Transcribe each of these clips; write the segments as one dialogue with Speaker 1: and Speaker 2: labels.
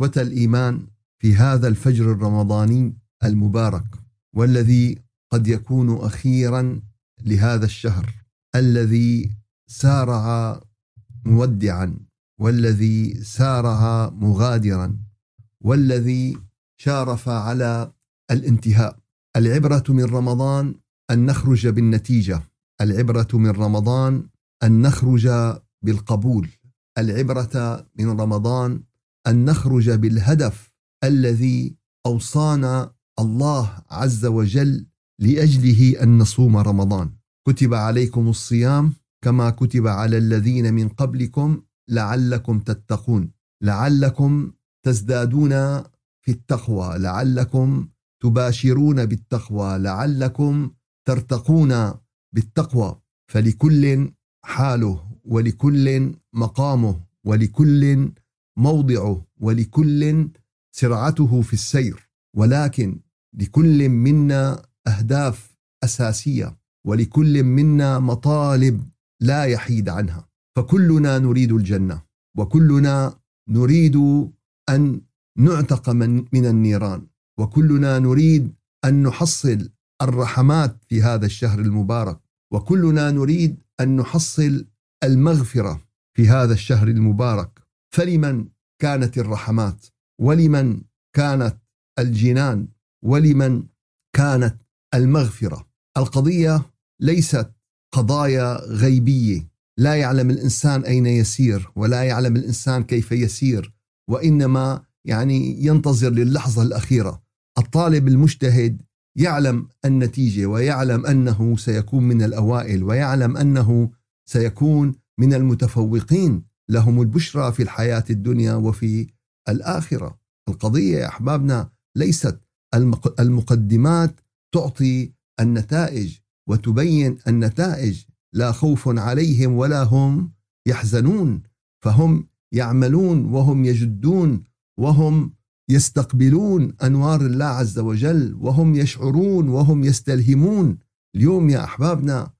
Speaker 1: إخوة الإيمان في هذا الفجر الرمضاني المبارك والذي قد يكون أخيرا لهذا الشهر الذي سارع مودعا والذي سارع مغادرا والذي شارف على الانتهاء. العبرة من رمضان أن نخرج بالنتيجة. العبرة من رمضان أن نخرج بالقبول. العبرة من رمضان أن نخرج بالهدف الذي أوصانا الله عز وجل لأجله أن نصوم رمضان. كتب عليكم الصيام كما كتب على الذين من قبلكم لعلكم تتقون. لعلكم تزدادون في التقوى. لعلكم تباشرون بالتقوى. لعلكم ترتقون بالتقوى. فلكل حاله ولكل مقامه ولكل موضعه ولكل سرعته في السير ولكن لكل منا أهداف أساسية ولكل منا مطالب لا يحيد عنها. فكلنا نريد الجنة وكلنا نريد أن نعتق من من النيران وكلنا نريد أن نحصل الرحمات في هذا الشهر المبارك وكلنا نريد أن نحصل المغفرة في هذا الشهر المبارك. فلمن كانت الرحمات؟ ولمن كانت الجنان؟ ولمن كانت المغفرة؟ القضية ليست قضايا غيبية. لا يعلم الإنسان أين يسير ولا يعلم الإنسان كيف يسير وإنما يعني ينتظر للحظة الأخيرة. الطالب المجتهد يعلم النتيجة ويعلم أنه سيكون من الأوائل ويعلم أنه سيكون من المتفوقين. لهم البشرى في الحياة الدنيا وفي الآخرة. القضية يا أحبابنا ليست المقدمات تعطي النتائج وتبين النتائج. لا خوف عليهم ولا هم يحزنون. فهم يعملون وهم يجدون وهم يستقبلون أنوار الله عز وجل وهم يشعرون وهم يستلهمون. اليوم يا أحبابنا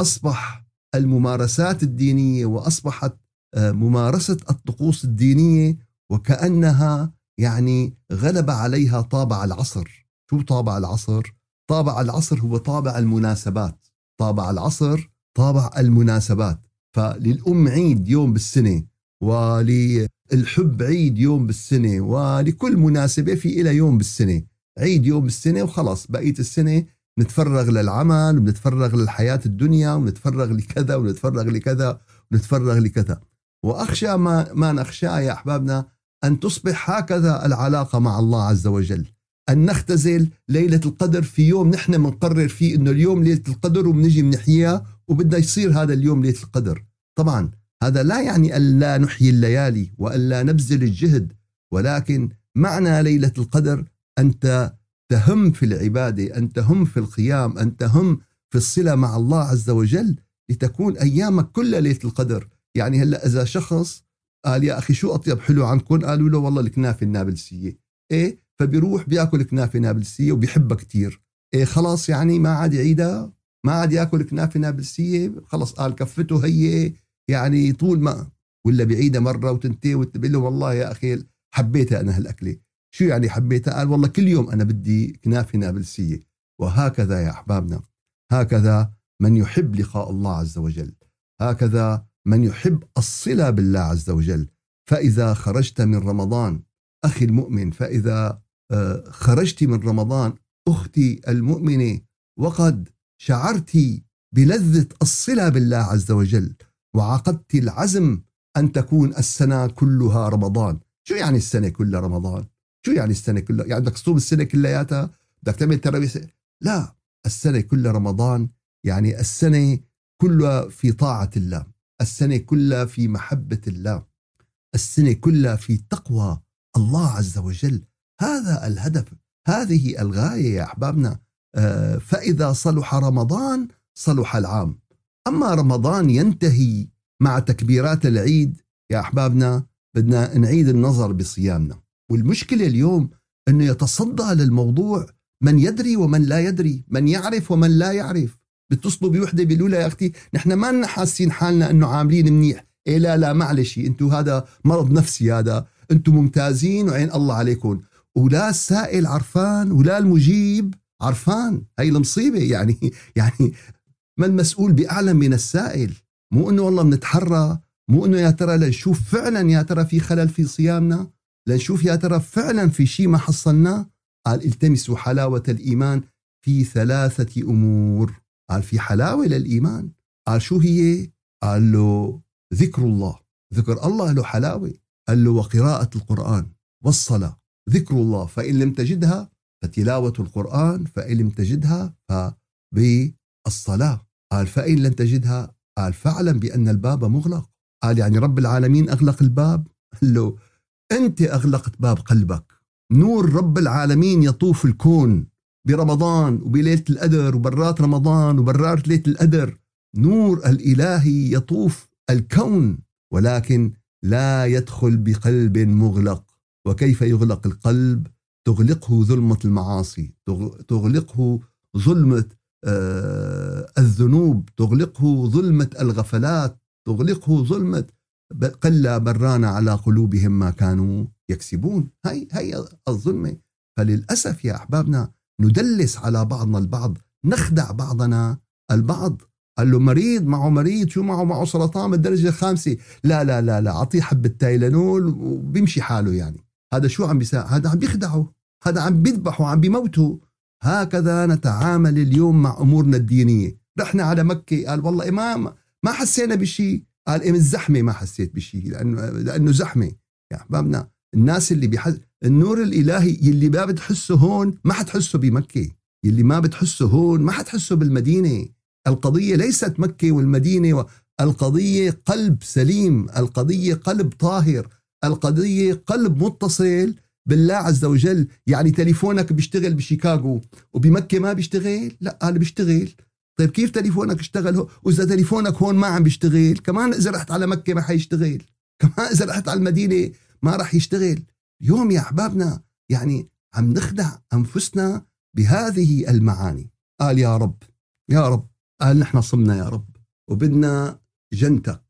Speaker 1: أصبح الممارسات الدينية وأصبحت آه، ممارسة الطقوس الدينية وكأنها يعني غلب عليها طابع العصر. شو طابع العصر؟ طابع العصر هو طابع المناسبات. طابع العصر طابع المناسبات. فللأم عيد يوم بالسنة وللحب عيد يوم بالسنة ولكل مناسبة في إلى يوم بالسنة. عيد يوم بالسنة وخلص بقية السنة نتفرغ للعمل ونتفرغ للحياة الدنيا ونتفرغ لكذا ونتفرغ لكذا ونتفرغ لكذا. وأخشى ما, ما نخشاه يا أحبابنا أن تصبح هكذا العلاقة مع الله عز وجل. أن نختزل ليلة القدر في يوم نحن بنقرر فيه إنه اليوم ليلة القدر وبنجي بنحييها وبدنا يصير هذا اليوم ليلة القدر. طبعا هذا لا يعني أن لا نحيي الليالي وأن لا نبذل الجهد ولكن معنى ليلة القدر أنت تهم في العبادة أن تهم في القيام أن تهم في الصلة مع الله عز وجل لتكون أيامك كلها ليلة القدر. يعني هلأ إذا شخص قال يا أخي شو أطيب حلو عنكم قالوا له والله الكنافة النابلسية. إيه؟ فبيروح بيأكل كنافة نابلسية وبيحبها كتير. إيه خلاص يعني ما عاد يعيدها ما عاد يأكل كنافة نابلسية خلص قال كفته هي يعني طول ما ولا بيعيدها مرة وتنتين وتقول له والله يا أخي حبيتها أنا هالأكلة. شو يعني حبيتها؟ قال والله كل يوم أنا بدي كنافة نابلسية. وهكذا يا أحبابنا هكذا من يحب لقاء الله عز وجل. هكذا من يحب الصلة بالله عز وجل فإذا خرجت من رمضان أخي المؤمن فإذا آه، خرجت من رمضان أختي المؤمنة وقد شعرت بلذة الصلة بالله عز وجل وعقدت العزم أن تكون السنة كلها رمضان. شو يعني السنة كلها رمضان؟ شو يعني السنة كلها يعني بدك تصوم السنة كلياتها؟ بدك تعمل تراويح؟ لا السنة كلها رمضان يعني السنة كلها في طاعة الله. السنة كلها في محبة الله. السنة كلها في تقوى الله عز وجل. هذا الهدف. هذه الغاية يا أحبابنا. آه، فإذا صلح رمضان صلح العام. أما رمضان ينتهي مع تكبيرات العيد يا أحبابنا بدنا نعيد النظر بصيامنا. والمشكلة اليوم إنه يتصدى للموضوع من يدري ومن لا يدري من يعرف ومن لا يعرف. بتصلوا بوحدة بيقولوا لها يا أختي نحن ما لنا حاسين حالنا إنه عاملين منيح. إيه لا لا معلش أنتم هذا مرض نفسي هذا. أنتم ممتازين وعين الله عليكم. ولا السائل عرفان ولا المجيب عرفان. هي المصيبة يعني يعني ما المسؤول باعلم من السائل. مو إنه والله بنتحرى مو إنه يا ترى لنشوف فعلا يا ترى في خلل في صيامنا. لنشوف يا ترى فعلا في شيء ما حصلناه قال التمسوا حلاوة الإيمان في ثلاثة أمور. قال في حلاوة للإيمان. قال شو هي؟ قال له ذكر الله. ذكر الله له حلاوة. قال له وقراءة القرآن والصلاة. ذكر الله فإن لم تجدها فتلاوة القرآن فإن لم تجدها فبالصلاة. قال فإن لم تجدها قال فاعلم بأن الباب مغلق. قال يعني رب العالمين أغلق الباب؟ قال له أنت أغلقت باب قلبك. نور رب العالمين يطوف الكون. برمضان وبليلة القدر وبرات رمضان وبرات ليلة القدر. نور الإلهي يطوف الكون ولكن لا يدخل بقلب مغلق. وكيف يغلق القلب؟ تغلقه ظلمة المعاصي تغلقه ظلمة آه، الذنوب تغلقه ظلمة الغفلات تغلقه ظلمة قل بران على قلوبهم ما كانوا يكسبون. هي هي الظلمة. فللأسف يا أحبابنا ندلس على بعضنا البعض نخدع بعضنا البعض. قال له مريض معه مريض شو معه معه سرطان بالدرجة الخامسة؟ لا لا لا لا أعطيه حبة تايلانول وبيمشي حاله يعني. هذا شو عم بيسا هذا عم بيخدعه هذا عم بيذبحه عم بيموته. هكذا نتعامل اليوم مع أمورنا الدينية. رحنا على مكة قال والله إمام ما حسينا بشيء قال إيه الزحمة ما حسيت بشيء لأنه لأنه زحمة. يا أحبابنا الناس اللي بيحس النور الإلهي يلي ما بتحسه هون ما حتحسه بمكة. يلي ما بتحسه هون ما حتحسه بالمدينة. القضية ليست مكة والمدينة و... القضية قلب سليم القضية قلب طاهر القضية قلب متصل بالله عز وجل. يعني تليفونك بيشتغل بشيكاغو وبمكة ما بيشتغل؟ لا قال بيشتغل. طيب كيف تليفونك اشتغل وإذا تليفونك هون ما عم بيشتغل كمان إذا رحت على مكة ما حيشتغل. كمان إذا رحت على المدينة ما راح يشتغل. اليوم يا أحبابنا يعني عم نخدع أنفسنا بهذه المعاني. قال يا رب يا رب قال نحن صمنا يا رب وبدنا جنتك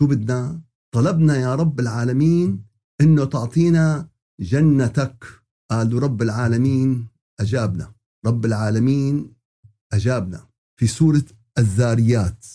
Speaker 1: شو بدنا؟ طلبنا يا رب العالمين إنه تعطينا جنتك. قالوا رب العالمين أجابنا رب العالمين أجابنا. في سورة الذاريات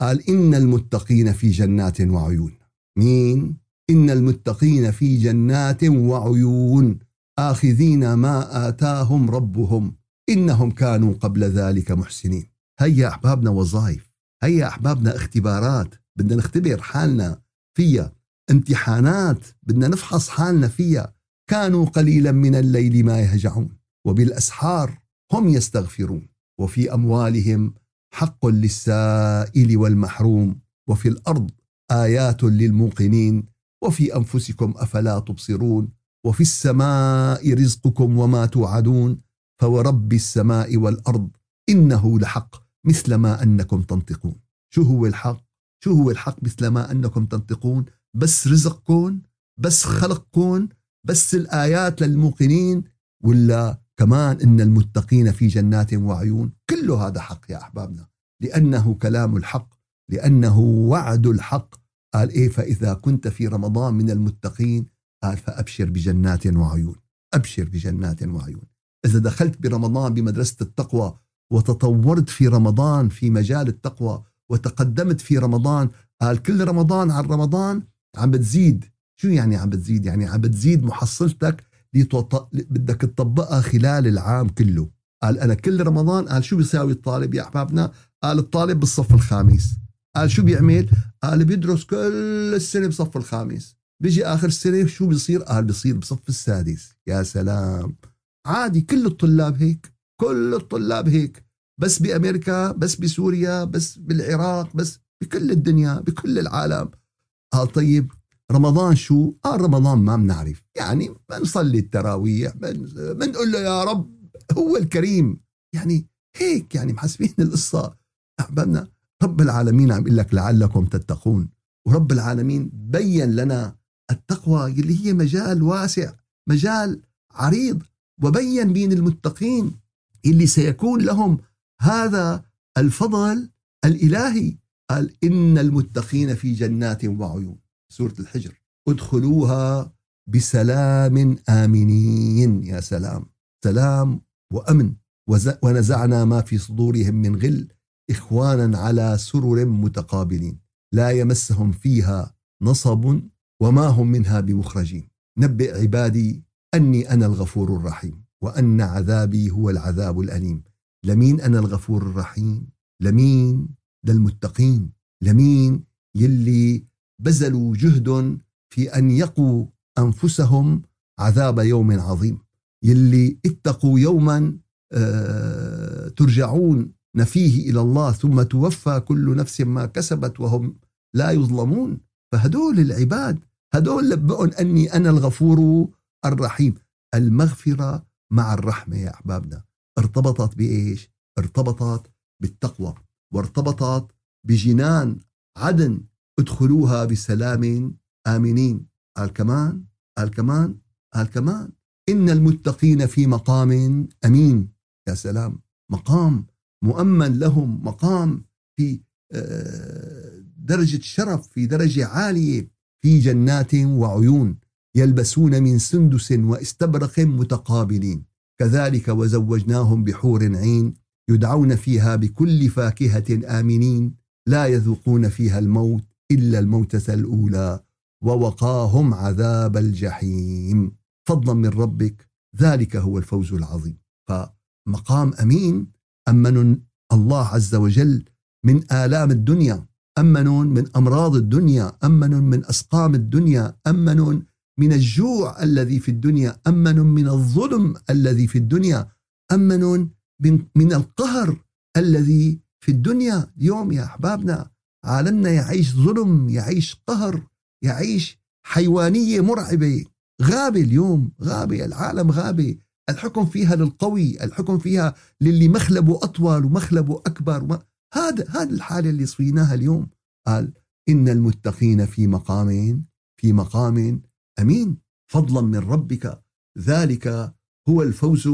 Speaker 1: قال إن المتقين في جنات وعيون. مين؟ إن المتقين في جنات وعيون آخذين ما آتاهم ربهم إنهم كانوا قبل ذلك محسنين. هيا أحبابنا وظائف هيا أحبابنا اختبارات بدنا نختبر حالنا فيها. امتحانات بدنا نفحص حالنا فيها. كانوا قليلا من الليل ما يهجعون وبالأسحار هم يستغفرون. وفي أموالهم حق للسائل والمحروم وفي الأرض آيات للموقنين. وفي أنفسكم أفلا تبصرون وفي السماء رزقكم وما توعدون فورب السماء والأرض إنه لحق مثل ما أنكم تنطقون. شو هو الحق؟ شو هو الحق مثل ما أنكم تنطقون؟ بس رزقكم بس خلقكم بس الآيات للموقنين؟ ولا كمان إن المتقين في جنات وعيون؟ كل هذا حق يا أحبابنا لأنه كلام الحق لأنه وعد الحق قال إيه فإذا كنت في رمضان من المتقين قال فأبشر بجنات وعيون. أبشر بجنات وعيون. إذا دخلت برمضان بمدرسة التقوى وتطورت في رمضان في مجال التقوى وتقدمت في رمضان قال كل رمضان عن رمضان عم بتزيد. شو يعني عم بتزيد؟ يعني عم بتزيد محصلتك بدك تطبقها خلال العام كله. قال أنا كل رمضان قال شو بيساوي الطالب يا أحبابنا؟ قال الطالب بالصف الخامس. قال شو بيعمل؟ قال بيدرس كل السنة بصف الخامس. بيجي آخر السنة شو بيصير؟ قال بيصير بصف السادس. يا سلام. عادي كل الطلاب هيك. كل الطلاب هيك. بس بأمريكا بس بسوريا بس بالعراق بس بكل الدنيا بكل العالم. قال طيب رمضان شو؟ قال رمضان ما بنعرف. يعني بنصلي التراويح بنقول له يا رب هو الكريم. يعني هيك يعني محسبين القصة. أحبابنا رب العالمين عم يقول لك لعلكم تتقون. ورب العالمين بين لنا التقوى اللي هي مجال واسع مجال عريض وبين مين المتقين اللي سيكون لهم هذا الفضل الإلهي. قال إن المتقين في جنات وعيون. سورة الحجر ادخلوها بسلام آمنين. يا سلام. سلام وأمن. ونزعنا ما في صدورهم من غل. إخوانا على سرر متقابلين لا يمسهم فيها نصب وما هم منها بمخرجين. نبئ عبادي أني أنا الغفور الرحيم وأن عذابي هو العذاب الأليم. لمين أنا الغفور الرحيم؟ لمين؟ للمتقين. لمين؟ يلي بذلوا جهد في أن يقوا أنفسهم عذاب يوم عظيم. يلي اتقوا يوما آه، ترجعون فيه إلى الله ثم توفى كل نفس ما كسبت وهم لا يظلمون. فهدول العباد هدول لبقون أني أنا الغفور الرحيم. المغفرة مع الرحمة يا أحبابنا. ارتبطت بإيش؟ ارتبطت بالتقوى وارتبطت بجنان عدن ادخلوها بسلام آمنين. قال كمان قال كمان قال كمان إن المتقين في مقام أمين. يا سلام مقام مؤمن لهم مقام في آه، درجة شرف في درجة عالية في جنات وعيون يلبسون من سندس واستبرق متقابلين. كذلك وزوجناهم بحور عين يدعون فيها بكل فاكهة آمنين. لا يذوقون فيها الموت إلا الموتة الأولى ووقاهم عذاب الجحيم. فضلا من ربك ذلك هو الفوز العظيم. فمقام أمين أمن الله عز وجل من آلام الدنيا أمن من أمراض الدنيا أمن من أسقام الدنيا أمن من الجوع الذي في الدنيا أمن من الظلم الذي في الدنيا أمن من, من القهر الذي في الدنيا. اليوم يا أحبابنا عالمنا يعيش ظلم يعيش قهر يعيش حيوانية مرعبة. غابة اليوم غابة العالم غابة. الحكم فيها للقوي الحكم فيها للي مخلبه أطول ومخلبه أكبر وما هذا هذا الحالة اللي صفيناها اليوم. قال إن المتقين في مقام في مقام أمين فضلا من ربك ذلك هو الفوز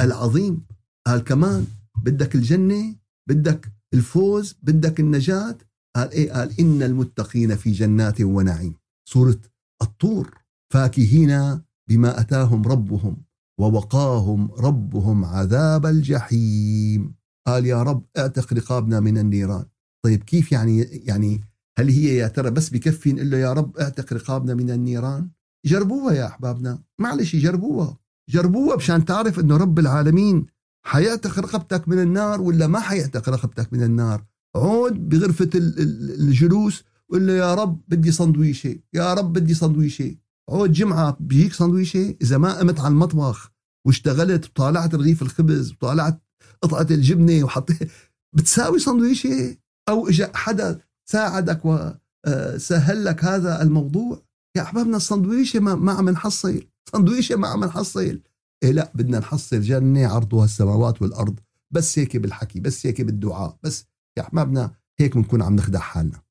Speaker 1: العظيم. قال كمان بدك الجنة بدك الفوز بدك النجاة. قال إيه؟ قال إن المتقين في جنات ونعيم. سورة الطور فاكهين بما أتاهم ربهم. ووقاهم ربهم عذاب الجحيم. قال يا رب اعتق رقابنا من النيران. طيب كيف يعني يعني هل هي يا ترى بس بكفي نقول له يا رب اعتق رقابنا من النيران؟ جربوها يا أحبابنا. معلش جربوها. جربوها مشان تعرف إنه رب العالمين حيعتق رقبتك من النار ولا ما حيعتق رقبتك من النار. عود بغرفة الجلوس وقول له يا رب بدي صندويشة. يا رب بدي صندويشة. عود جمعة بيجيك صندويشة إذا ما قمت على المطبخ واشتغلت وطالعت رغيف الخبز وطالعت قطعة الجبنة وحطيت بتساوي صندويشة أو إجا حدا ساعدك وسهل لك هذا الموضوع؟ يا أحبابنا الصندويشة ما, ما عم نحصل. صندويشة ما عم نحصل. إيه لا بدنا نحصل جنة عرضها السماوات والأرض. بس هيك بالحكي بس هيك بالدعاء. بس يا أحبابنا هيك بنكون عم نخدع حالنا.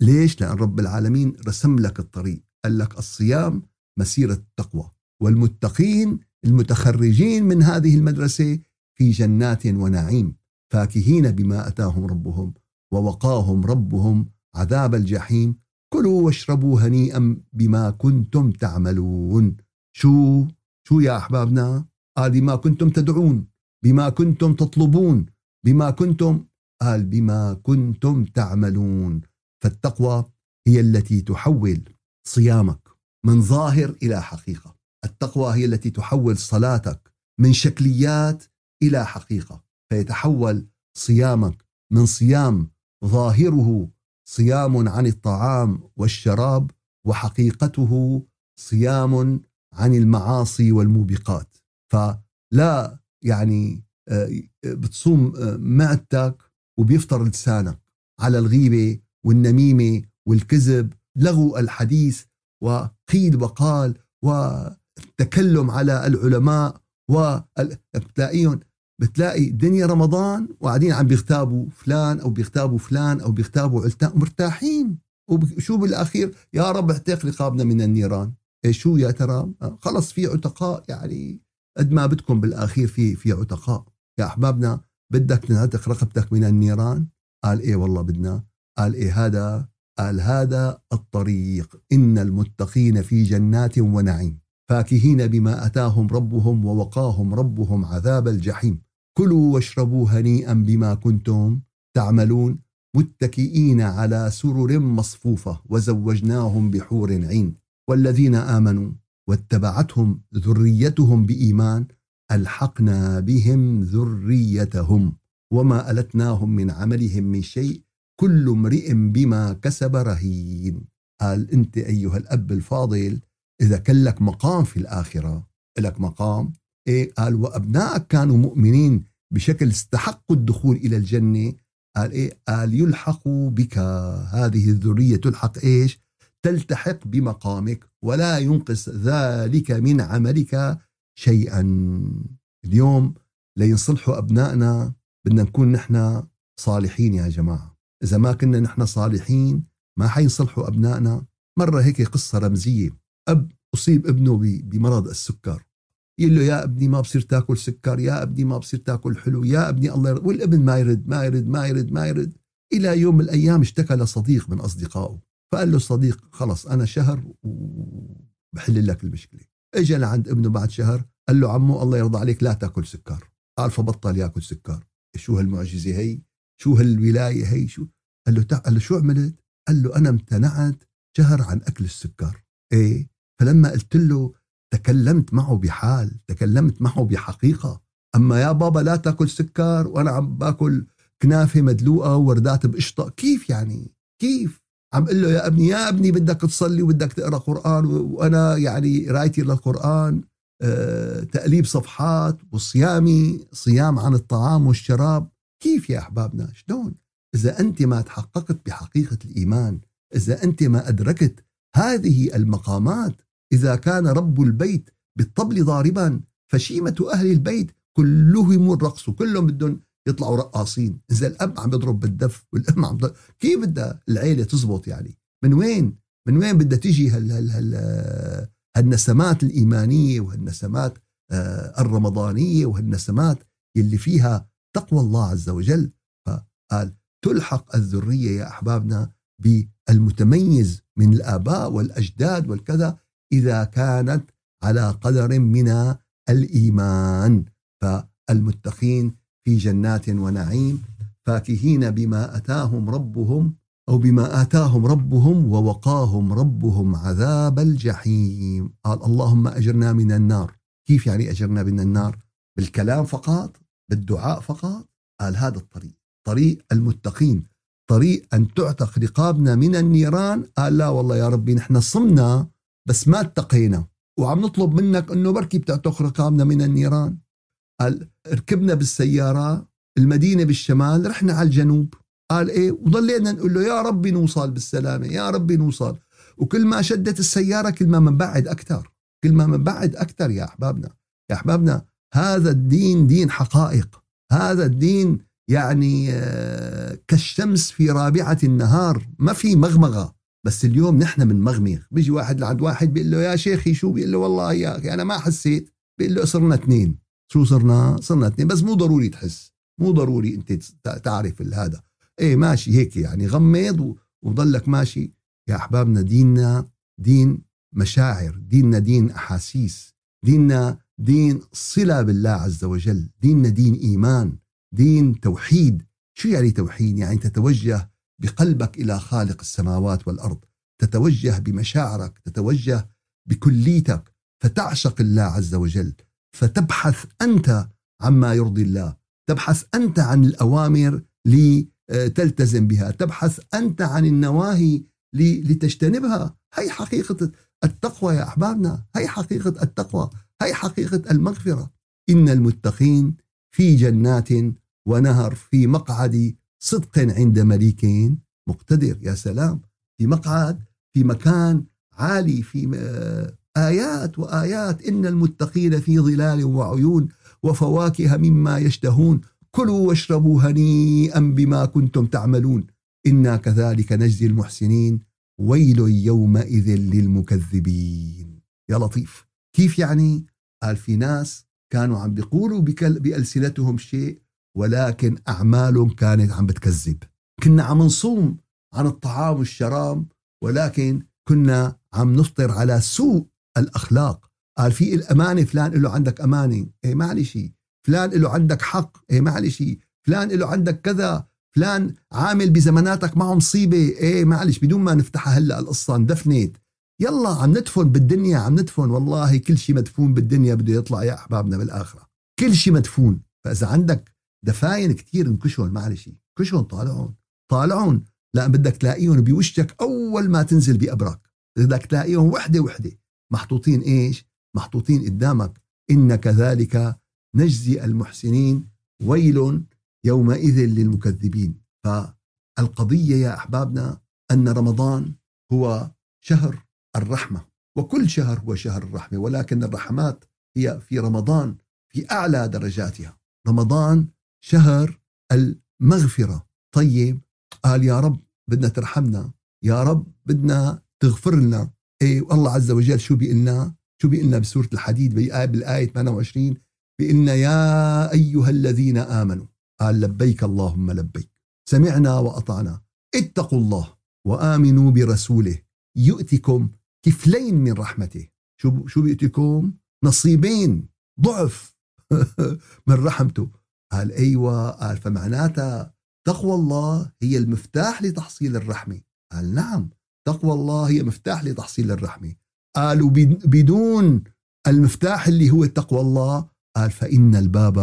Speaker 1: ليش؟ لأن رب العالمين رسم لك الطريق. قال لك الصيام مسيرة التقوى والمتقين المتخرجين من هذه المدرسة في جنات ونعيم فاكهين بما أتاهم ربهم ووقاهم ربهم عذاب الجحيم. كلوا واشربوا هنيئا بما كنتم تعملون. شو؟ شو يا أحبابنا؟ قال بما كنتم تدعون بما كنتم تطلبون بما كنتم؟ قال بما كنتم تعملون. فالتقوى هي التي تحول صيامك من ظاهر إلى حقيقة. التقوى هي التي تحول صلاتك من شكليات إلى حقيقة. فيتحول صيامك من صيام ظاهره صيام عن الطعام والشراب وحقيقته صيام عن المعاصي والموبقات. فلا يعني آه، بتصوم آه، معدتك وبيفطر لسانك على الغيبة والنميمة والكذب لغو الحديث وقيل وقال والتكلم على العلماء وبتلاقيهم بتلاقي دنيا رمضان وقاعدين عم بيغتابوا فلان أو بيغتابوا فلان أو بيغتابوا علتان مرتاحين. وشو بالأخير يا رب اعتق رقابنا من النيران. إيه شو يا ترى؟ خلص في عتقاء يعني قد ما بدكم بالأخير في في عتقاء. يا أحبابنا بدك تنعتق رقبتك من النيران؟ قال إيه والله بدنا. قال إيه هذا قال هذا الطريق إن المتقين في جنات ونعيم فاكهين بما أتاهم ربهم ووقاهم ربهم عذاب الجحيم. كلوا واشربوا هنيئا بما كنتم تعملون متكئين على سرر مصفوفة وزوجناهم بحور عين. والذين آمنوا واتبعتهم ذريتهم بإيمان ألحقنا بهم ذريتهم وما ألتناهم من عملهم من شيء كل امرئ بما كسب رهين. قال أنت أيها الأب الفاضل إذا كان لك مقام في الآخرة لك مقام؟ إيه قال وأبنائك كانوا مؤمنين بشكل استحقوا الدخول إلى الجنة. قال إيه قال يلحقوا بك هذه الذرية تلحق إيش؟ تلتحق بمقامك ولا ينقص ذلك من عملك شيئا. اليوم لينصلحوا أبنائنا بدنا نكون نحن صالحين يا جماعة. إذا ما كنا نحن صالحين ما حينصلحوا أبنائنا. مرة هيك قصة رمزية. أب أصيب ابنه بمرض السكر. يقول له يا ابني ما بصير تاكل سكر يا ابني ما بصير تاكل حلو يا ابني الله يرد والابن ما يرد ما يرد ما يرد ما يرد. إلى يوم من الأيام اشتكى لصديق من أصدقائه. فقال له الصديق خلص أنا شهر وبحل لك المشكلة. اجى لعند ابنه بعد شهر قال له عمو الله يرضى عليك لا تاكل سكر. قال فبطل ياكل سكر. شو هالمعجزة هي؟ شو هالولاية هي؟ شو؟ قال له قال له شو عملت؟ قال له أنا امتنعت شهر عن أكل السكر. إيه. فلما قلت له تكلمت معه بحال تكلمت معه بحقيقة. أما يا بابا لا تأكل سكر وأنا عم باكل كنافة مدلوقة ووردات بقشطة. كيف يعني؟ كيف؟ عم قل له يا ابني يا ابني بدك تصلي وبدك تقرأ قرآن وأنا يعني قرايتي للقرآن أه تقليب صفحات وصيامي صيام عن الطعام والشراب. كيف يا أحبابنا؟ شلون؟ إذا أنت ما تحققت بحقيقة الإيمان إذا أنت ما أدركت هذه المقامات إذا كان رب البيت بالطبل ضاربا فشيمة أهل البيت كلهم الرقص كلهم بدهم يطلعوا رقاصين. إذا الأب عم يضرب بالدف والأم عم يضرب كيف بدها العيلة تزبط يعني؟ من وين؟ من وين بدها تيجي هال هال هال هالنسمات الإيمانية وهالنسمات آه، الرمضانية وهالنسمات اللي فيها تقوى الله عز وجل. فقال تلحق الذرية يا أحبابنا بالمتميز من الآباء والأجداد والكذا إذا كانت على قدر من الإيمان. فالمتقين في جنات ونعيم فاكهين بما أتاهم ربهم أو بما آتاهم ربهم ووقاهم ربهم عذاب الجحيم. قال اللهم أجرنا من النار. كيف يعني أجرنا من النار؟ بالكلام فقط؟ بالدعاء فقط قال هذا الطريق طريق المتقين طريق أن تعتق رقابنا من النيران. قال لا والله يا ربي نحن صمنا بس ما اتقينا وعم نطلب منك إنه بركي بتعتق رقابنا من النيران. قال ركبنا بالسيارة المدينة بالشمال رحنا على الجنوب. قال إيه وضلينا نقول له يا ربي نوصل بالسلامة يا ربي نوصل. وكل ما شدت السيارة كل ما منبعد أكثر كل ما منبعد أكثر يا أحبابنا يا أحبابنا. هذا الدين دين حقائق. هذا الدين يعني آه، كالشمس في رابعة النهار. ما في مغمغة. بس اليوم نحن من مغمغ. بيجي واحد لعند واحد بيقول له يا شيخي شو؟ بيقول له والله يا أخي أنا ما حسيت. بيقول له صرنا اثنين. شو صرنا؟ صرنا اثنين. بس مو ضروري تحس. مو ضروري أنت تعرف هذا. إيه ماشي هيك يعني. غمض وضلك ماشي. يا أحبابنا ديننا دين مشاعر. ديننا دين أحاسيس. ديننا دين صلة بالله عز وجل. ديننا دين إيمان دين توحيد. شو يعني توحيد؟ يعني تتوجه بقلبك إلى خالق السماوات والأرض. تتوجه بمشاعرك تتوجه بكليتك. فتعشق الله عز وجل. فتبحث أنت عما يرضي الله. تبحث أنت عن الأوامر لتلتزم بها. تبحث أنت عن النواهي لتجتنبها. هي حقيقة التقوى يا أحبابنا. هي حقيقة التقوى. هي حقيقة المغفرة. إن المتقين في جنات ونهر في مقعد صدق عند مليك مقتدر. يا سلام. في مقعد في مكان عالي في آيات وآيات. إن المتقين في ظلال وعيون وفواكه مما يشتهون. كلوا واشربوا هنيئا بما كنتم تعملون. إنا كذلك نجزي المحسنين. ويل يومئذ للمكذبين. يا لطيف. كيف يعني؟ قال في ناس كانوا عم بيقولوا بألسنتهم شيء ولكن أعمالهم كانت عم بتكذب. كنا عم نصوم عن الطعام والشراب ولكن كنا عم نفطر على سوء الأخلاق. قال في الأمانة فلان له عندك أمانة. إيه معلش فلان له عندك حق. إيه معلش فلان له عندك كذا. فلان عامل بزماناتك معه مصيبة. إيه معلش بدون ما نفتحها هلأ القصة اندفنت. يلا عم ندفن بالدنيا عم ندفن. والله كل شيء مدفون بالدنيا بده يطلع يا أحبابنا بالآخرة. كل شيء مدفون. فإذا عندك دفاين كثير انكشون معلش. كشون طالعون طالعون لا بدك تلاقيهم بوشك أول ما تنزل بأبرك. بدك تلاقيهم وحدة وحدة. محطوطين إيش؟ محطوطين قدامك. إن كذلك نجزي المحسنين ويل يومئذ للمكذبين. فالقضية يا أحبابنا أن رمضان هو شهر الرحمة وكل شهر هو شهر الرحمة ولكن الرحمات هي في رمضان في أعلى درجاتها. رمضان شهر المغفرة. طيب قال يا رب بدنا ترحمنا يا رب بدنا تغفر لنا. إيه والله عز وجل شو بيقلنا شو بيقلنا بسورة الحديد بالآية 28 بيقلنا يا أيها الذين آمنوا قال لبيك اللهم لبيك سمعنا وأطعنا اتقوا الله وآمنوا برسوله يؤتكم كفلين من رحمته. شو شو بيؤتكم نصيبين ضعف. من رحمته. قال أيوه قال فمعناتها تقوى الله هي المفتاح لتحصيل الرحمة. قال نعم تقوى الله هي مفتاح لتحصيل الرحمة. قالوا بدون المفتاح اللي هو تقوى الله قال فإن الباب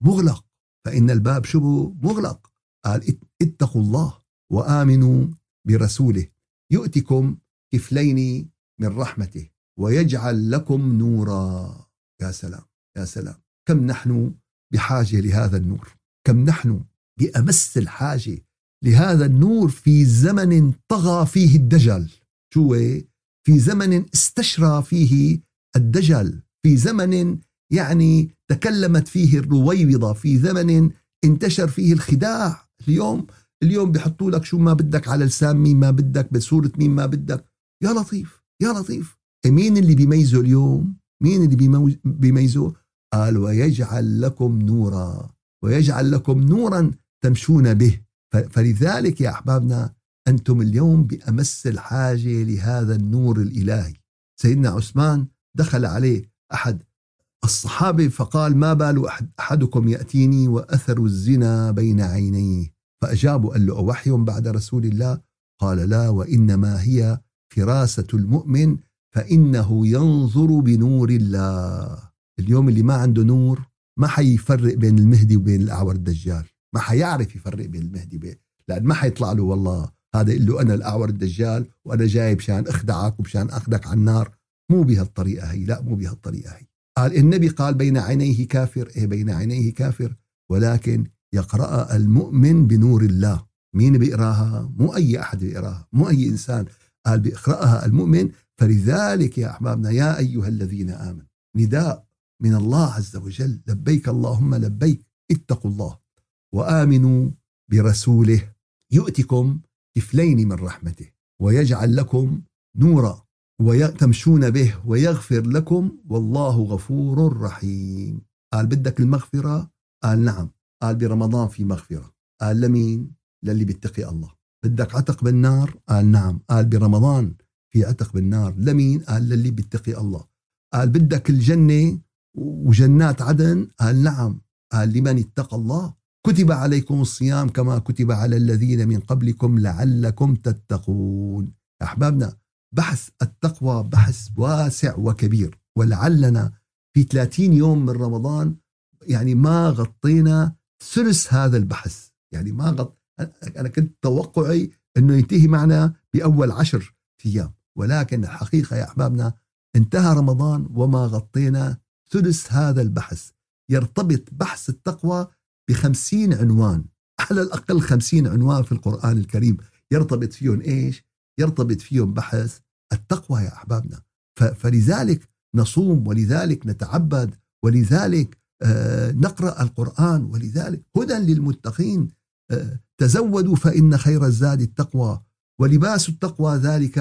Speaker 1: مغلق. فإن الباب شبه مغلق. قال اتقوا الله وآمنوا برسوله. يؤتكم كفلين من رحمته ويجعل لكم نورا. يا سلام يا سلام. كم نحن بحاجة لهذا النور؟ كم نحن بأمس الحاجة لهذا النور في زمن طغى فيه الدجل شو في زمن استشرى فيه الدجل في زمن يعني تكلمت فيه الرويبضة. في زمن انتشر فيه الخداع. اليوم اليوم بيحطوا لك شو ما بدك على لسان مين ما بدك بصورة مين ما بدك. يا لطيف. يا لطيف. مين اللي بيميزه اليوم؟ مين اللي بيميزه؟ قال ويجعل لكم نورا. ويجعل لكم نورا تمشون به. فلذلك يا أحبابنا أنتم اليوم بأمس الحاجة لهذا النور الإلهي. سيدنا عثمان دخل عليه أحد الصحابة فقال ما بال أحد أحدكم يأتيني وأثر الزنا بين عينيه. فأجابوا قال له أوحي بعد رسول الله؟ قال لا وإنما هي فراسة المؤمن فإنه ينظر بنور الله. اليوم اللي ما عنده نور ما حيفرق بين المهدي وبين الأعور الدجال. ما حيعرف يفرق بين المهدي وبين لأن ما حيطلع له والله هذا يقول له أنا الأعور الدجال وأنا جاي مشان أخدعك ومشان أخذك على النار. مو بهالطريقة هي لا مو بهالطريقة هي. قال النبي قال بين عينيه كافر إيه بين عينيه كافر. ولكن يقرأ المؤمن بنور الله. مين بيقراها؟ مو أي أحد بيقراها. مو أي إنسان. قال بيقرأها المؤمن فلذلك يا أحبابنا يا أيها الذين آمنوا نداء من الله عز وجل لبيك اللهم لبيك اتقوا الله وآمنوا برسوله يؤتكم كفلين من رحمته ويجعل لكم نورا وتمشون به ويغفر لكم والله غفور رحيم. قال بدك المغفرة؟ قال نعم. قال برمضان في مغفرة. قال لمين؟ للي بيتقي الله. بدك عتق بالنار؟ قال نعم. قال برمضان في عتق بالنار. لمين؟ قال للي بيتقي الله. قال بدك الجنة وجنات عدن؟ قال نعم. قال لمن اتقى الله؟ كتب عليكم الصيام كما كتب على الذين من قبلكم لعلكم تتقون. أحبابنا بحث التقوى بحث واسع وكبير. ولعلنا في 30 يوم من رمضان يعني ما غطينا ثلث هذا البحث. يعني ما غط أنا كنت توقعي أنه ينتهي معنا بأول عشر أيام. ولكن الحقيقة يا أحبابنا انتهى رمضان وما غطينا ثلث هذا البحث. يرتبط بحث التقوى بخمسين عنوان. على الأقل خمسين عنوان في القرآن الكريم. يرتبط فيهم إيش؟ يرتبط فيهم بحث التقوى يا أحبابنا. فلذلك نصوم ولذلك نتعبد ولذلك آه، نقرأ القرآن ولذلك هدى للمتقين. تزودوا فإن خير الزاد التقوى ولباس التقوى ذلك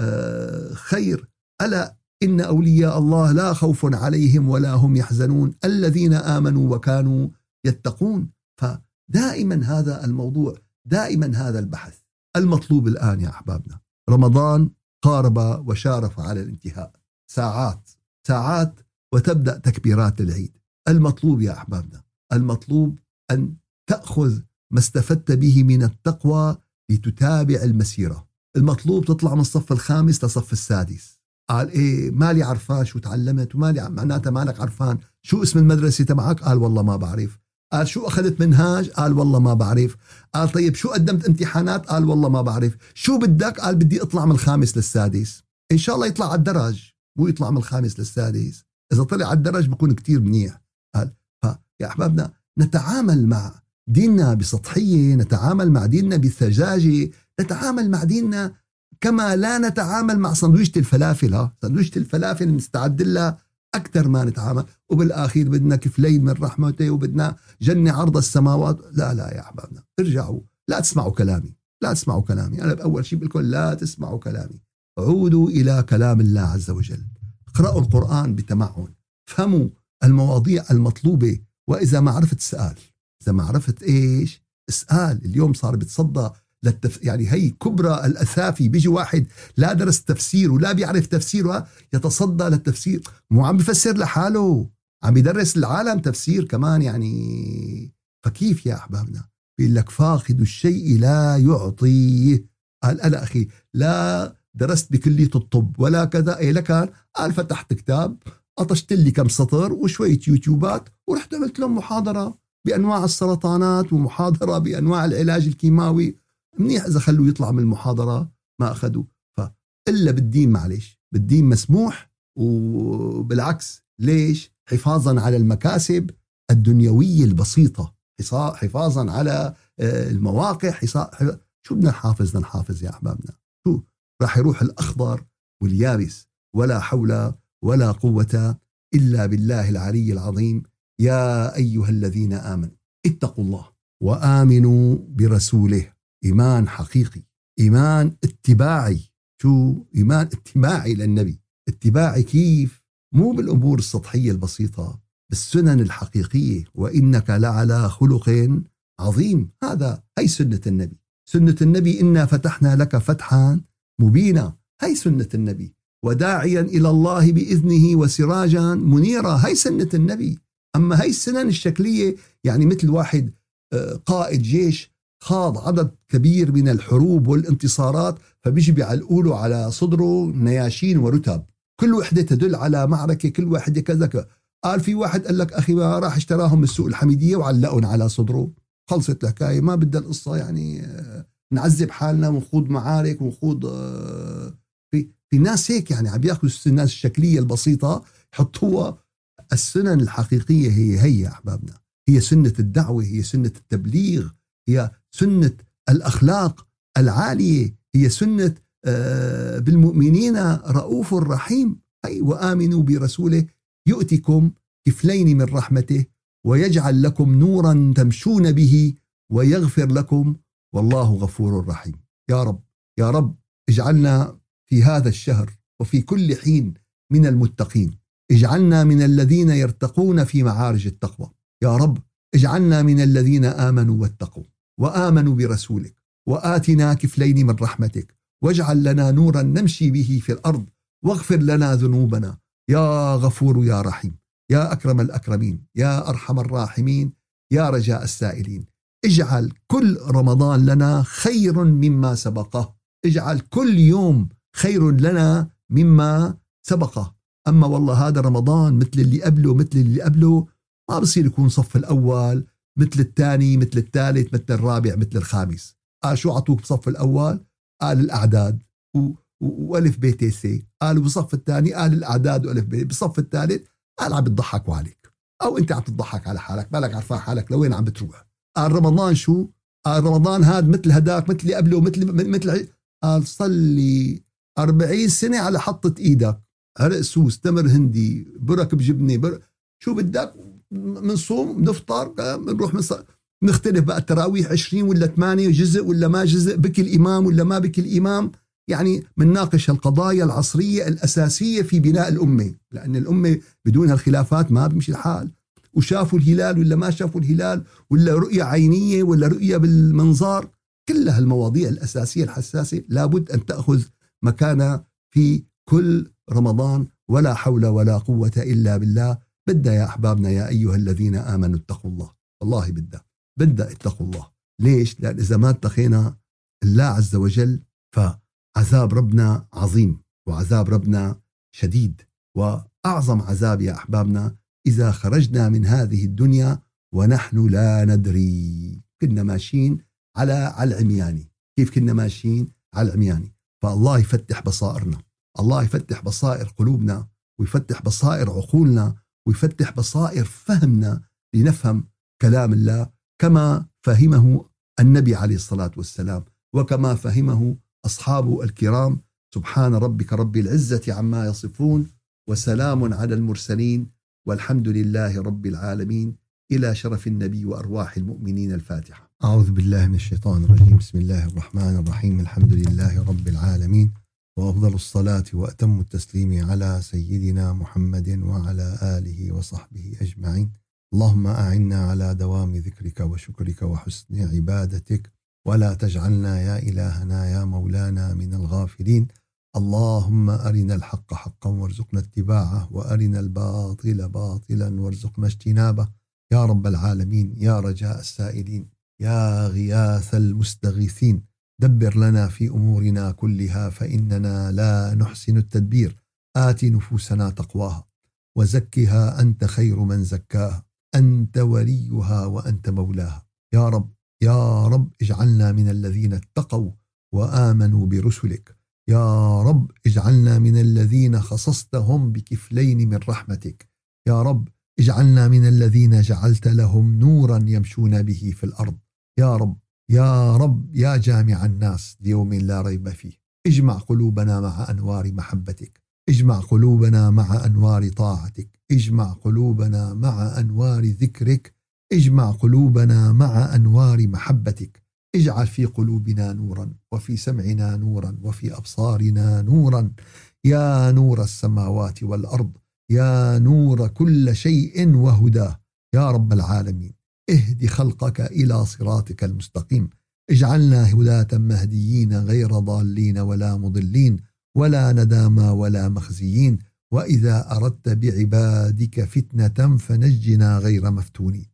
Speaker 1: آه، خير. ألا إن أولياء الله لا خوف عليهم ولا هم يحزنون. الذين آمنوا وكانوا يتقون. فدائما هذا الموضوع دائما هذا البحث المطلوب الآن يا أحبابنا. رمضان قارب وشارف على الانتهاء. ساعات ساعات وتبدأ تكبيرات العيد. المطلوب يا أحبابنا المطلوب أن تأخذ ما استفدت به من التقوى لتتابع المسيرة. المطلوب تطلع من الصف الخامس لصف السادس. قال إيه مالي عرفان شو تعلمت؟ ومالي معناتها مالك عرفان شو اسم المدرسة تبعك؟ قال والله ما بعرف. قال شو أخذت منهاج؟ قال والله ما بعرف. قال طيب شو قدمت امتحانات؟ قال والله ما بعرف. شو بدك؟ قال بدي أطلع من الخامس للسادس. إن شاء الله يطلع على الدرج مو يطلع من الخامس للسادس. إذا طلع على الدرج بكون كتير منيح. قال فيا أحبابنا نتعامل مع ديننا بسطحية نتعامل مع ديننا بثجاجة نتعامل مع ديننا كما لا نتعامل مع سندويشة الفلافل. سندويشة الفلافل نستعد لها أكثر ما نتعامل. وبالأخير بدنا كفلين من رحمته وبدنا جنة عرض السماوات. لا لا يا أحبابنا ارجعوا. لا تسمعوا كلامي لا تسمعوا كلامي. أنا بأول شيء بقول لا تسمعوا كلامي. عودوا إلى كلام الله عز وجل. اقرأوا القرآن بتمعن. فهموا المواضيع المطلوبة وإذا ما عرفت اسأل إذا ما عرفت إيش اسأل. اليوم صار بتصدى للتف... يعني هي كبرى الأثافي. بيجي واحد لا درس تفسير ولا بيعرف تفسيره يتصدى للتفسير. مو عم بفسر لحاله. عم بيدرس العالم تفسير كمان يعني. فكيف يا أحبابنا؟ بيقول لك فاقد الشيء لا يعطيه قال أنا أخي لا درست بكلية الطب ولا كذا. إيه لكان قال فتحت كتاب قطشت لي كم سطر وشوية يوتيوبات ورحت عملت لهم محاضرة. بأنواع السرطانات ومحاضرة بأنواع العلاج الكيماوي. منيح إذا خلوه يطلع من المحاضرة ما أخذوا فإلا بالدين معلش بالدين مسموح وبالعكس ليش؟ حفاظا على المكاسب الدنيوية البسيطة. حفاظا على آه، المواقع شو بدنا نحافظ؟ نحافظ يا أحبابنا. شو؟ راح يروح الأخضر واليابس. ولا حول ولا قوة إلا بالله العلي العظيم. يا أيها الذين آمنوا اتقوا الله وآمنوا برسوله. إيمان حقيقي إيمان اتباعي. شو؟ إيمان اتباعي للنبي. اتباعي كيف؟ مو بالأمور السطحية البسيطة بالسنن الحقيقية. وإنك لعلى خلق عظيم. هذا هي سنة النبي. سنة النبي إنا فتحنا لك فتحا مبينا. هي سنة النبي. وداعيا إلى الله بإذنه وسراجا منيرا. هي سنة النبي. أما هي السنن الشكلية يعني مثل واحد آه، قائد جيش خاض عدد كبير من الحروب والانتصارات فبيجي بيعلقوا على صدره نياشين ورتب. كل وحدة تدل على معركة كل وحدة كذا قال في واحد قال لك أخي راح اشتراهم من السوق الحميدية وعلقهم على صدره. خلصت الحكاية ما بدها القصة يعني آه، نعذب حالنا ونخوض معارك ونخوض آه، في في ناس هيك يعني عم ياخذوا الناس الشكلية البسيطة يحطوها السنن الحقيقية هي هي أحبابنا. هي سنة الدعوة هي سنة التبليغ هي سنة الأخلاق العالية هي سنة آه، بالمؤمنين رؤوف رحيم. أي وآمنوا برسوله. يؤتكم كفلين من رحمته ويجعل لكم نورا تمشون به ويغفر لكم والله غفور رحيم. يا رب يا رب اجعلنا في هذا الشهر وفي كل حين من المتقين. اجعلنا من الذين يرتقون في معارج التقوى. يا رب اجعلنا من الذين آمنوا واتقوا وآمنوا برسولك وآتنا كفلين من رحمتك واجعل لنا نورا نمشي به في الأرض واغفر لنا ذنوبنا. يا غفور يا رحيم يا أكرم الأكرمين يا أرحم الراحمين يا رجاء السائلين. اجعل كل رمضان لنا خير مما سبقه. اجعل كل يوم خير لنا مما سبقه. أما والله هذا رمضان مثل اللي قبله مثل اللي قبله ما بصير يكون صف الأول مثل الثاني مثل الثالث مثل الرابع مثل الخامس. قال شو عطوك بصف الأول؟ قال الأعداد. و... وألف ب ت س. قال بالصف الثاني؟ قال الأعداد وألف ب. بالصف الثالث؟ قال عم بتضحكوا عليك أو أنت عم تضحك على حالك مالك عرفان حالك لوين عم بتروح؟ قال رمضان شو؟ قال رمضان هذا مثل هداك مثل اللي قبله مثل مثل قال صلي أربعين سنة على حطة إيدك. عرق سوس تمر هندي برك بجبنة بر... شو بدك؟ بنصوم بنفطر بنروح من نختلف بقى التراويح 20 ولا 8 جزء ولا ما جزء بكي الإمام ولا ما بكي الإمام. يعني بنناقش القضايا العصرية الأساسية في بناء الأمة لأن الأمة بدون هالخلافات ما بيمشي الحال. وشافوا الهلال ولا ما شافوا الهلال؟ ولا رؤية عينية ولا رؤية بالمنظار؟ كل هالمواضيع الأساسية الحساسة لابد أن تأخذ مكانها في كل رمضان ولا حول ولا قوة إلا بالله. بدها يا أحبابنا يا أيها الذين آمنوا اتقوا الله. والله بدها بدها اتقوا الله. ليش؟ لأن إذا ما اتقينا الله عز وجل فعذاب ربنا عظيم وعذاب ربنا شديد. وأعظم عذاب يا أحبابنا إذا خرجنا من هذه الدنيا ونحن لا ندري. كنا ماشيين على على العمياني. كيف كنا ماشيين؟ على العمياني. فالله يفتح بصائرنا. الله يفتح بصائر قلوبنا ويفتح بصائر عقولنا ويفتح بصائر فهمنا لنفهم كلام الله كما فهمه النبي عليه الصلاة والسلام وكما فهمه أصحابه الكرام. سبحان ربك رب العزة عما يصفون وسلام على المرسلين والحمد لله رب العالمين. إلى شرف النبي وأرواح المؤمنين الفاتحة. أعوذ بالله من الشيطان الرجيم. بسم الله الرحمن الرحيم. الحمد لله رب العالمين. وأفضل الصلاة وأتم التسليم على سيدنا محمد وعلى آله وصحبه أجمعين. اللهم أعنا على دوام ذكرك وشكرك وحسن عبادتك. ولا تجعلنا يا إلهنا يا مولانا من الغافلين. اللهم أرنا الحق حقا وارزقنا اتباعه. وأرنا الباطل باطلا وارزقنا اجتنابه. يا رب العالمين يا رجاء السائلين يا غياث المستغيثين. دبر لنا في أمورنا كلها فإننا لا نحسن التدبير. آت نفوسنا تقواها وزكها أنت خير من زكاها. أنت وليها وأنت مولاها. يا رب يا رب اجعلنا من الذين اتقوا وآمنوا برسلك. يا رب اجعلنا من الذين خصصتهم بكفلين من رحمتك. يا رب اجعلنا من الذين جعلت لهم نورا يمشون به في الأرض. يا رب يا رب يا جامع الناس ليوم لا ريب فيه. اجمع قلوبنا مع أنوار محبتك. اجمع قلوبنا مع أنوار طاعتك. اجمع قلوبنا مع أنوار ذكرك. اجمع قلوبنا مع أنوار محبتك. اجعل في قلوبنا نورا وفي سمعنا نورا وفي أبصارنا نورا. يا نور السماوات والأرض يا نور كل شيء وهداه. يا رب العالمين. اهد خلقك إلى صراطك المستقيم. اجعلنا هداة مهديين غير ضالين ولا مضلين ولا ندامى ولا مخزيين. وإذا أردت بعبادك فتنة فنجنا غير مفتونين.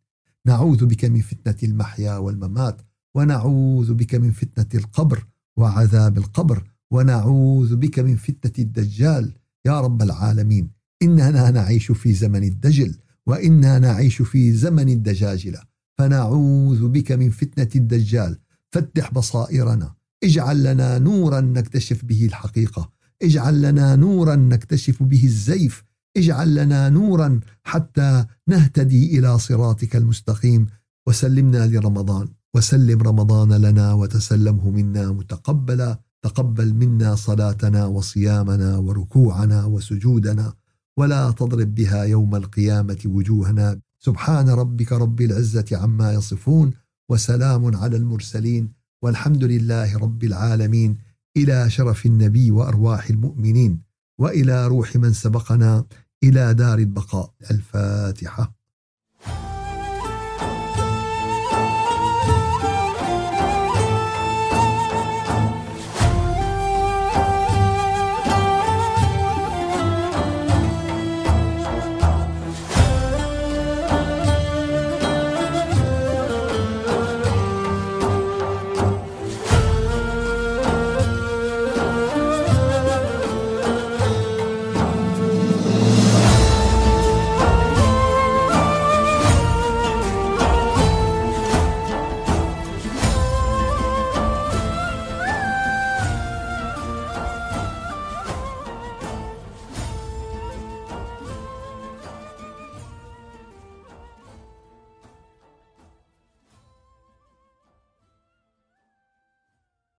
Speaker 1: نعوذ بك من فتنة المحيا والممات ونعوذ بك من فتنة القبر وعذاب القبر ونعوذ بك من فتنة الدجال. يا رب العالمين إننا نعيش في زمن الدجل. وإنا نعيش في زمن الدجاجلة. فنعوذ بك من فتنة الدجال. فتح بصائرنا. اجعل لنا نورا نكتشف به الحقيقة. اجعل لنا نورا نكتشف به الزيف. اجعل لنا نورا حتى نهتدي إلى صراطك المستقيم. وسلمنا لرمضان. وسلم رمضان لنا وتسلمه منا متقبلا. تقبل منا صلاتنا وصيامنا وركوعنا وسجودنا. ولا تضرب بها يوم القيامة وجوهنا. سبحان ربك رب العزة عما يصفون وسلام على المرسلين والحمد لله رب العالمين. إلى شرف النبي وأرواح المؤمنين وإلى روح من سبقنا إلى دار البقاء. الفاتحة.